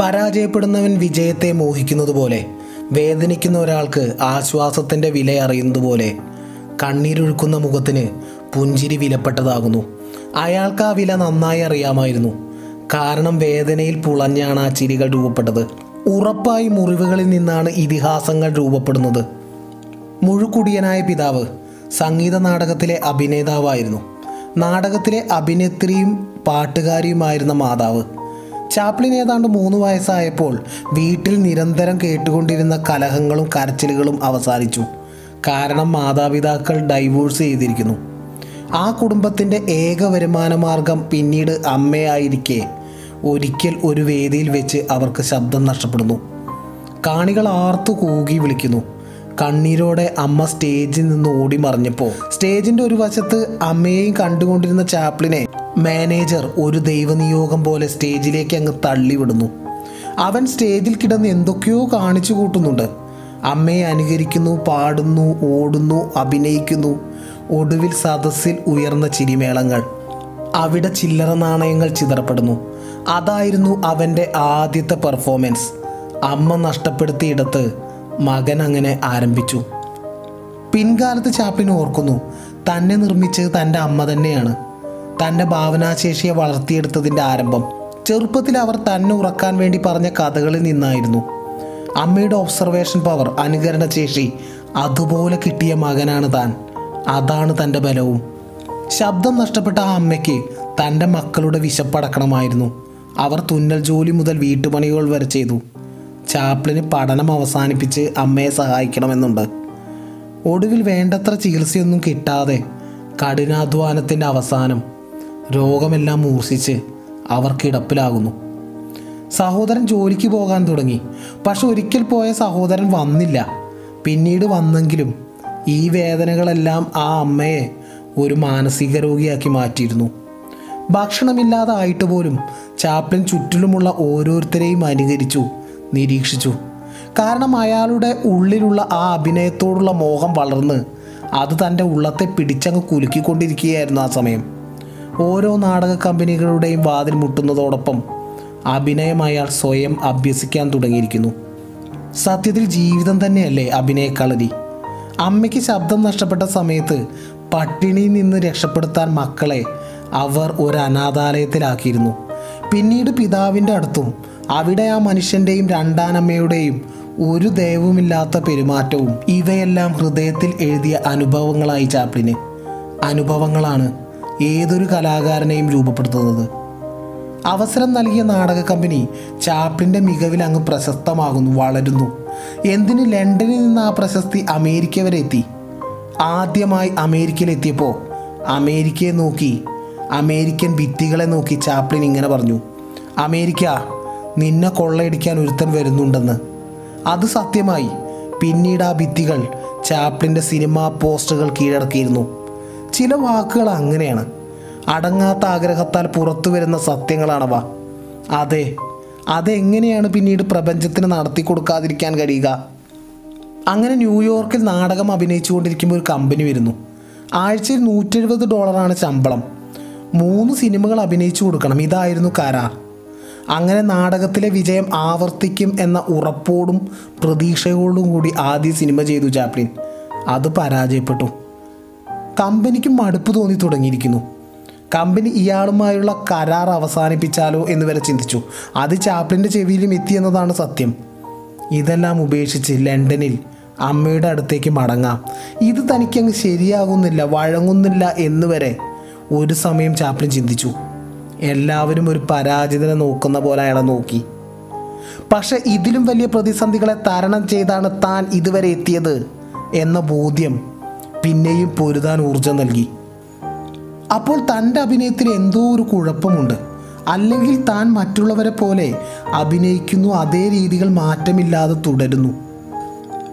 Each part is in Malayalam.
പരാജയപ്പെടുന്നവൻ വിജയത്തെ മോഹിക്കുന്നത് പോലെ വേദനിക്കുന്ന ഒരാൾക്ക് ആശ്വാസത്തിന്റെ വില അറിയുന്നതുപോലെ കണ്ണീരൊഴുക്കുന്ന മുഖത്തിന് പുഞ്ചിരി വിലപ്പെട്ടതാകുന്നു. അയാൾക്ക് ആ വില നന്നായി അറിയാമായിരുന്നു. കാരണം വേദനയിൽ പുളഞ്ഞാണ് ആ ചിരികൾ രൂപപ്പെട്ടത്. ഉറപ്പായി മുറിവുകളിൽ നിന്നാണ് ഇതിഹാസങ്ങൾ രൂപപ്പെടുന്നത്. മുഴുക്കുടിയനായ പിതാവ് സംഗീത നാടകത്തിലെ അഭിനേതാവായിരുന്നു. നാടകത്തിലെ അഭിനേത്രിയും പാട്ടുകാരിയുമായിരുന്ന മാതാവ്. ചാപ്ലിൻ ഏതാണ്ട് മൂന്ന് വയസ്സായപ്പോൾ വീട്ടിൽ നിരന്തരം കേട്ടുകൊണ്ടിരുന്ന കലഹങ്ങളും കരച്ചിലുകളും അവസാനിച്ചു. കാരണം മാതാപിതാക്കൾ ഡൈവോഴ്സ് ചെയ്തിരിക്കുന്നു. ആ കുടുംബത്തിന്റെ ഏക വരുമാന മാർഗം പിന്നീട് അമ്മയായിരിക്കെ. ഒരിക്കൽ ഒരു വേദിയിൽ വെച്ച് അവർക്ക് ശബ്ദം നഷ്ടപ്പെടുന്നു. കാണികൾ ആർത്തു കൂകി വിളിക്കുന്നു. കണ്ണീരോടെ അമ്മ സ്റ്റേജിൽ നിന്ന് ഓടി മറിഞ്ഞപ്പോൾ സ്റ്റേജിന്റെ ഒരു വശത്ത് അമ്മയെയും കണ്ടുകൊണ്ടിരുന്ന ചാപ്ലിനെ മാനേജർ ഒരു ദൈവനിയോഗം പോലെ സ്റ്റേജിലേക്ക് അങ്ങ് തള്ളിവിടുന്നു. അവൻ സ്റ്റേജിൽ കിടന്ന് എന്തൊക്കെയോ കാണിച്ചു കൂട്ടുന്നുണ്ട്. അമ്മയെ അനുകരിക്കുന്നു പാടുന്നു ഓടുന്നു അഭിനയിക്കുന്നു. ഒടുവിൽ സദസ്സിൽ ഉയർന്ന ചിരിമേളങ്ങൾ. അവിടെ ചില്ലറ നാണയങ്ങൾ ചിതറപ്പെടുന്നു. അതായിരുന്നു അവന്റെ ആദ്യത്തെ പെർഫോമൻസ്. അമ്മ നഷ്ടപ്പെടുത്തിയിടത്ത് മകൻ അങ്ങനെ ആരംഭിച്ചു. പിൻകാലത്ത് ചാപ്ലിൻ ഓർക്കുന്നു തന്നെ നിർമ്മിച്ചത് തന്റെ അമ്മ തന്നെയാണ്. തന്റെ ഭാവനാശേഷിയെ വളർത്തിയെടുത്തതിന്റെ ആരംഭം. ചെറുപ്പത്തിൽ അവർ തന്നെ ഉറക്കാൻ വേണ്ടി പറഞ്ഞ കഥകളിൽ നിന്നായിരുന്നു. അമ്മയുടെ ഒബ്സർവേഷൻ പവർ അനുകരണശേഷി അതുപോലെ കിട്ടിയ മകനാണ് താൻ. അതാണ് തന്റെ ബലവും. ശബ്ദം നഷ്ടപ്പെട്ട ആ അമ്മയ്ക്ക് തന്റെ മക്കളുടെ വിശപ്പടക്കണമായിരുന്നു. അവർ തുന്നൽ ജോലി മുതൽ വീട്ടുപണികൾ വരെ ചെയ്തു. ചാപ്ലിന് പഠനം അവസാനിപ്പിച്ച് അമ്മയെ സഹായിക്കണമെന്നുണ്ട്. ഒടുവിൽ വേണ്ടത്ര ചികിത്സയൊന്നും കിട്ടാതെ കഠിനാധ്വാനത്തിന്റെ അവസാനം രോഗമെല്ലാം മൂർച്ഛിച്ച് അവർക്ക് ഇടപ്പിലാകുന്നു. സഹോദരൻ ജോലിക്ക് പോകാൻ തുടങ്ങി. പക്ഷെ ഒരിക്കൽ പോയ സഹോദരൻ വന്നില്ല. പിന്നീട് വന്നെങ്കിലും ഈ വേദനകളെല്ലാം ആ അമ്മയെ ഒരു മാനസിക രോഗിയാക്കി മാറ്റിയിരുന്നു. ഭക്ഷണമില്ലാതായിട്ട് പോലും ചാപ്ലിൻ ചുറ്റിലുമുള്ള ഓരോരുത്തരെയും അനുകരിച്ചു നിരീക്ഷിച്ചു. കാരണം അയാളുടെ ഉള്ളിലുള്ള ആ അഭിനയത്തോടുള്ള മോഹം വളർന്ന് അത് തന്റെ ഉള്ളത്തെ പിടിച്ചങ്ങ് കുലുക്കിക്കൊണ്ടിരിക്കുകയായിരുന്നു ആ സമയം. ഓരോ നാടക കമ്പനികളുടെയും വാതിൽ മുട്ടുന്നതോടൊപ്പം അഭിനയം അയാൾ സ്വയം അഭ്യസിക്കാൻ തുടങ്ങിയിരിക്കുന്നു. സത്യത്തിൽ ജീവിതം തന്നെയല്ലേ അഭിനയക്കളരി അമ്മയ്ക്ക് ശബ്ദം നഷ്ടപ്പെട്ട സമയത്ത് പട്ടിണിയിൽ നിന്ന് രക്ഷപ്പെടുത്താൻ മക്കളെ അവർ ഒരു അനാഥാലയത്തിലാക്കിയിരുന്നു. പിന്നീട് പിതാവിന്റെ അടുത്തും അവിടെ ആ മനുഷ്യന്റെയും രണ്ടാനമ്മയുടെയും ഒരു ദയവുമില്ലാത്ത പെരുമാറ്റവും ഇവയെല്ലാം ഹൃദയത്തിൽ എഴുതിയ അനുഭവങ്ങളായി ചാപ്ലിന്. അനുഭവങ്ങളാണ് ഏതൊരു കലാകാരനെയും രൂപപ്പെടുത്തുന്നത്? അവസരം നൽകിയ നാടക കമ്പനി ചാപ്ലിന്റെ മികവിൽ അങ്ങ് പ്രശസ്തമാകുന്നു വളരുന്നു. എന്തിന് ലണ്ടനിൽ നിന്ന് ആ പ്രശസ്തി അമേരിക്ക വരെ എത്തി? ആദ്യമായി അമേരിക്കയിലെത്തിയപ്പോൾ അമേരിക്കയെ നോക്കി അമേരിക്കൻ ഭിത്തികളെ നോക്കി ചാപ്ലിൻ ഇങ്ങനെ പറഞ്ഞു അമേരിക്ക നിന്നെ കൊള്ളയടിക്കാൻ ഒരുത്തൻ വരുന്നുണ്ടെന്ന്. അത് സത്യമായി. പിന്നീട് ആ ഭിത്തികൾ ചാപ്ലിന്റെ സിനിമാ പോസ്റ്ററുകൾ കീഴടക്കിയിരുന്നു. ചില വാക്കുകൾ അങ്ങനെയാണ്. അടങ്ങാത്ത ആഗ്രഹത്താൽ പുറത്തു വരുന്ന സത്യങ്ങളാണവ അതെ അതെങ്ങനെയാണ് പിന്നീട് പ്രപഞ്ചത്തിന് നടത്തി കൊടുക്കാതിരിക്കാൻ കഴിയുക? അങ്ങനെ ന്യൂയോർക്കിൽ നാടകം അഭിനയിച്ചുകൊണ്ടിരിക്കുമ്പോൾ ഒരു കമ്പനി വരുന്നു. ആഴ്ചയിൽ നൂറ്റെഴുപത് ഡോളറാണ് ശമ്പളം. മൂന്ന് സിനിമകൾ അഭിനയിച്ചു കൊടുക്കണം ഇതായിരുന്നു കരാർ. അങ്ങനെ നാടകത്തിലെ വിജയം ആവർത്തിക്കും എന്ന ഉറപ്പോടും പ്രതീക്ഷയോടും കൂടി ആദ്യ സിനിമ ചെയ്തു ചാപ്ലിൻ. അത് പരാജയപ്പെട്ടു. കമ്പനിക്ക് മടുപ്പ് തോന്നി തുടങ്ങിയിരിക്കുന്നു. കമ്പനി ഇയാളുമായുള്ള കരാർ അവസാനിപ്പിച്ചാലോ എന്ന് വരെ ചിന്തിച്ചു. അത് ചാപ്ലിന്റെ ചെവിയിലും എത്തിയെന്നതാണ് സത്യം. ഇതെല്ലാം ഉപേക്ഷിച്ച് ലണ്ടനിൽ അമ്മയുടെ അടുത്തേക്ക് മടങ്ങാം. ഇത് തനിക്കങ്ങ് ശരിയാകുന്നില്ല വഴങ്ങുന്നില്ല എന്ന് വരെ ഒരു സമയം ചാപ്ലിൻ ചിന്തിച്ചു. എല്ലാവരും ഒരു പരാജിതനെ നോക്കുന്ന പോലെ അയാളെ നോക്കി. പക്ഷെ ഇതിലും വലിയ പ്രതിസന്ധികളെ തരണം ചെയ്താണ് താൻ ഇതുവരെ എത്തിയത് എന്ന ബോധ്യം പിന്നെയും പൊരുതാൻ ഊർജം നൽകി. അപ്പോൾ തന്റെ അഭിനയത്തിൽ എന്തോ ഒരു കുഴപ്പമുണ്ട്. അല്ലെങ്കിൽ താൻ മറ്റുള്ളവരെ പോലെ അഭിനയിക്കുന്നു അതേ രീതികൾ മാറ്റമില്ലാതെ തുടരുന്നു.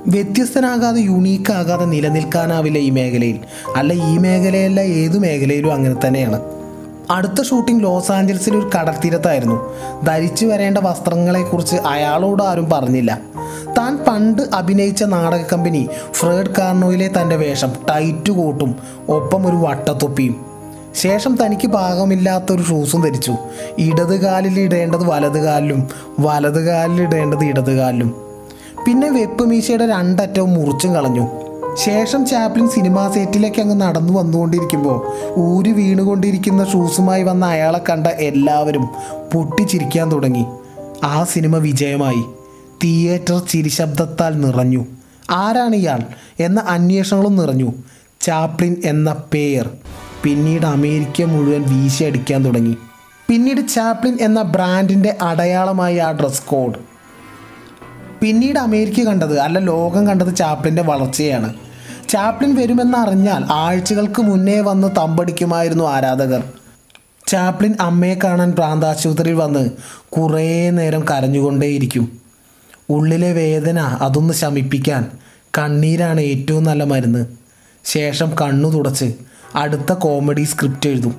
വ്യത്യസ്തനാകാതെ യുണീക്കാകാതെ നിലനിൽക്കാനാവില്ല ഈ മേഖലയിൽ. അല്ല ഈ മേഖലയല്ല ഏത് മേഖലയിലും അങ്ങനെ തന്നെയാണ്. അടുത്ത ഷൂട്ടിംഗ് ലോസ് ആഞ്ചൽസിൽ ഒരു കടൽത്തീരത്തായിരുന്നു ധരിച്ചു വരേണ്ട വസ്ത്രങ്ങളെക്കുറിച്ച് അയാളോട് ആരും പറഞ്ഞില്ല. താൻ പണ്ട് അഭിനയിച്ച നാടക കമ്പനി ഫ്രേഡ് കാർണോയിലെ തന്റെ വേഷം ടൈറ്റ് കോട്ടും ഒപ്പം ഒരു വട്ടത്തൊപ്പിയും. ശേഷം തനിക്ക് പാകമില്ലാത്തൊരു ഷൂസും ധരിച്ചു. ഇടത് കാലിൽ ഇടേണ്ടത് വലത് കാലിലും വലത് കാലിൽ ഇടേണ്ടത് ഇടത് കാലിലും. പിന്നെ വെപ്പ് മീശയുടെ രണ്ടറ്റവും മുറിച്ചും കളഞ്ഞു. ശേഷം ചാപ്ലിൻ സിനിമാ സെറ്റിലേക്ക് അങ്ങ് നടന്നു വന്നുകൊണ്ടിരിക്കുമ്പോൾ ഊരി വീണുകൊണ്ടിരിക്കുന്ന ഷൂസുമായി വന്ന അയാളെ കണ്ട എല്ലാവരും പൊട്ടിച്ചിരിക്കാൻ തുടങ്ങി. ആ സിനിമ വിജയമായി. തിയേറ്റർ ചിരിശബ്ദത്താൽ നിറഞ്ഞു. ആരാണ് ഇയാൾ എന്ന അന്വേഷണങ്ങളും നിറഞ്ഞു. ചാപ്ലിൻ എന്ന പേർ പിന്നീട് അമേരിക്ക മുഴുവൻ വീശിയടിക്കാൻ തുടങ്ങി. പിന്നീട് ചാപ്ലിൻ എന്ന ബ്രാൻഡിന്റെ അടയാളമായി ആ ഡ്രസ് കോഡ്. പിന്നീട് അമേരിക്ക കണ്ടത് അല്ല ലോകം കണ്ടത് ചാപ്ലിന്റെ വളർച്ചയാണ്. ചാപ്ലിൻ വരുമെന്നറിഞ്ഞാൽ ആഴ്ചകൾക്ക് മുന്നേ വന്ന് തമ്പടിക്കുമായിരുന്നു ആരാധകർ. ചാപ്ലിൻ അമ്മയെ കാണാൻ പ്രാന്താശുപത്രിയിൽ വന്ന് കുറേ നേരം കരഞ്ഞുകൊണ്ടേയിരിക്കും. ഉള്ളിലെ വേദന അതൊന്ന് ശമിപ്പിക്കാൻ കണ്ണീരാണ് ഏറ്റവും നല്ല മരുന്ന്. ശേഷം കണ്ണു തുടച്ച് അടുത്ത കോമഡി സ്ക്രിപ്റ്റ് എഴുതും.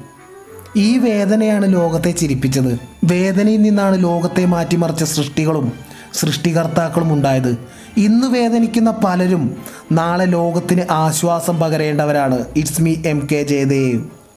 ഈ വേദനയാണ് ലോകത്തെ ചിരിപ്പിച്ചത്. വേദനയിൽ നിന്നാണ് ലോകത്തെ മാറ്റിമറിച്ച സൃഷ്ടികളും സൃഷ്ടികർത്താക്കളും ഉണ്ടായത് ഇന്ന് വേദനിക്കുന്ന പലരും നാളെ ലോകത്തിന് ആശ്വാസം പകരേണ്ടവരാണ്. It's me M K Jayadev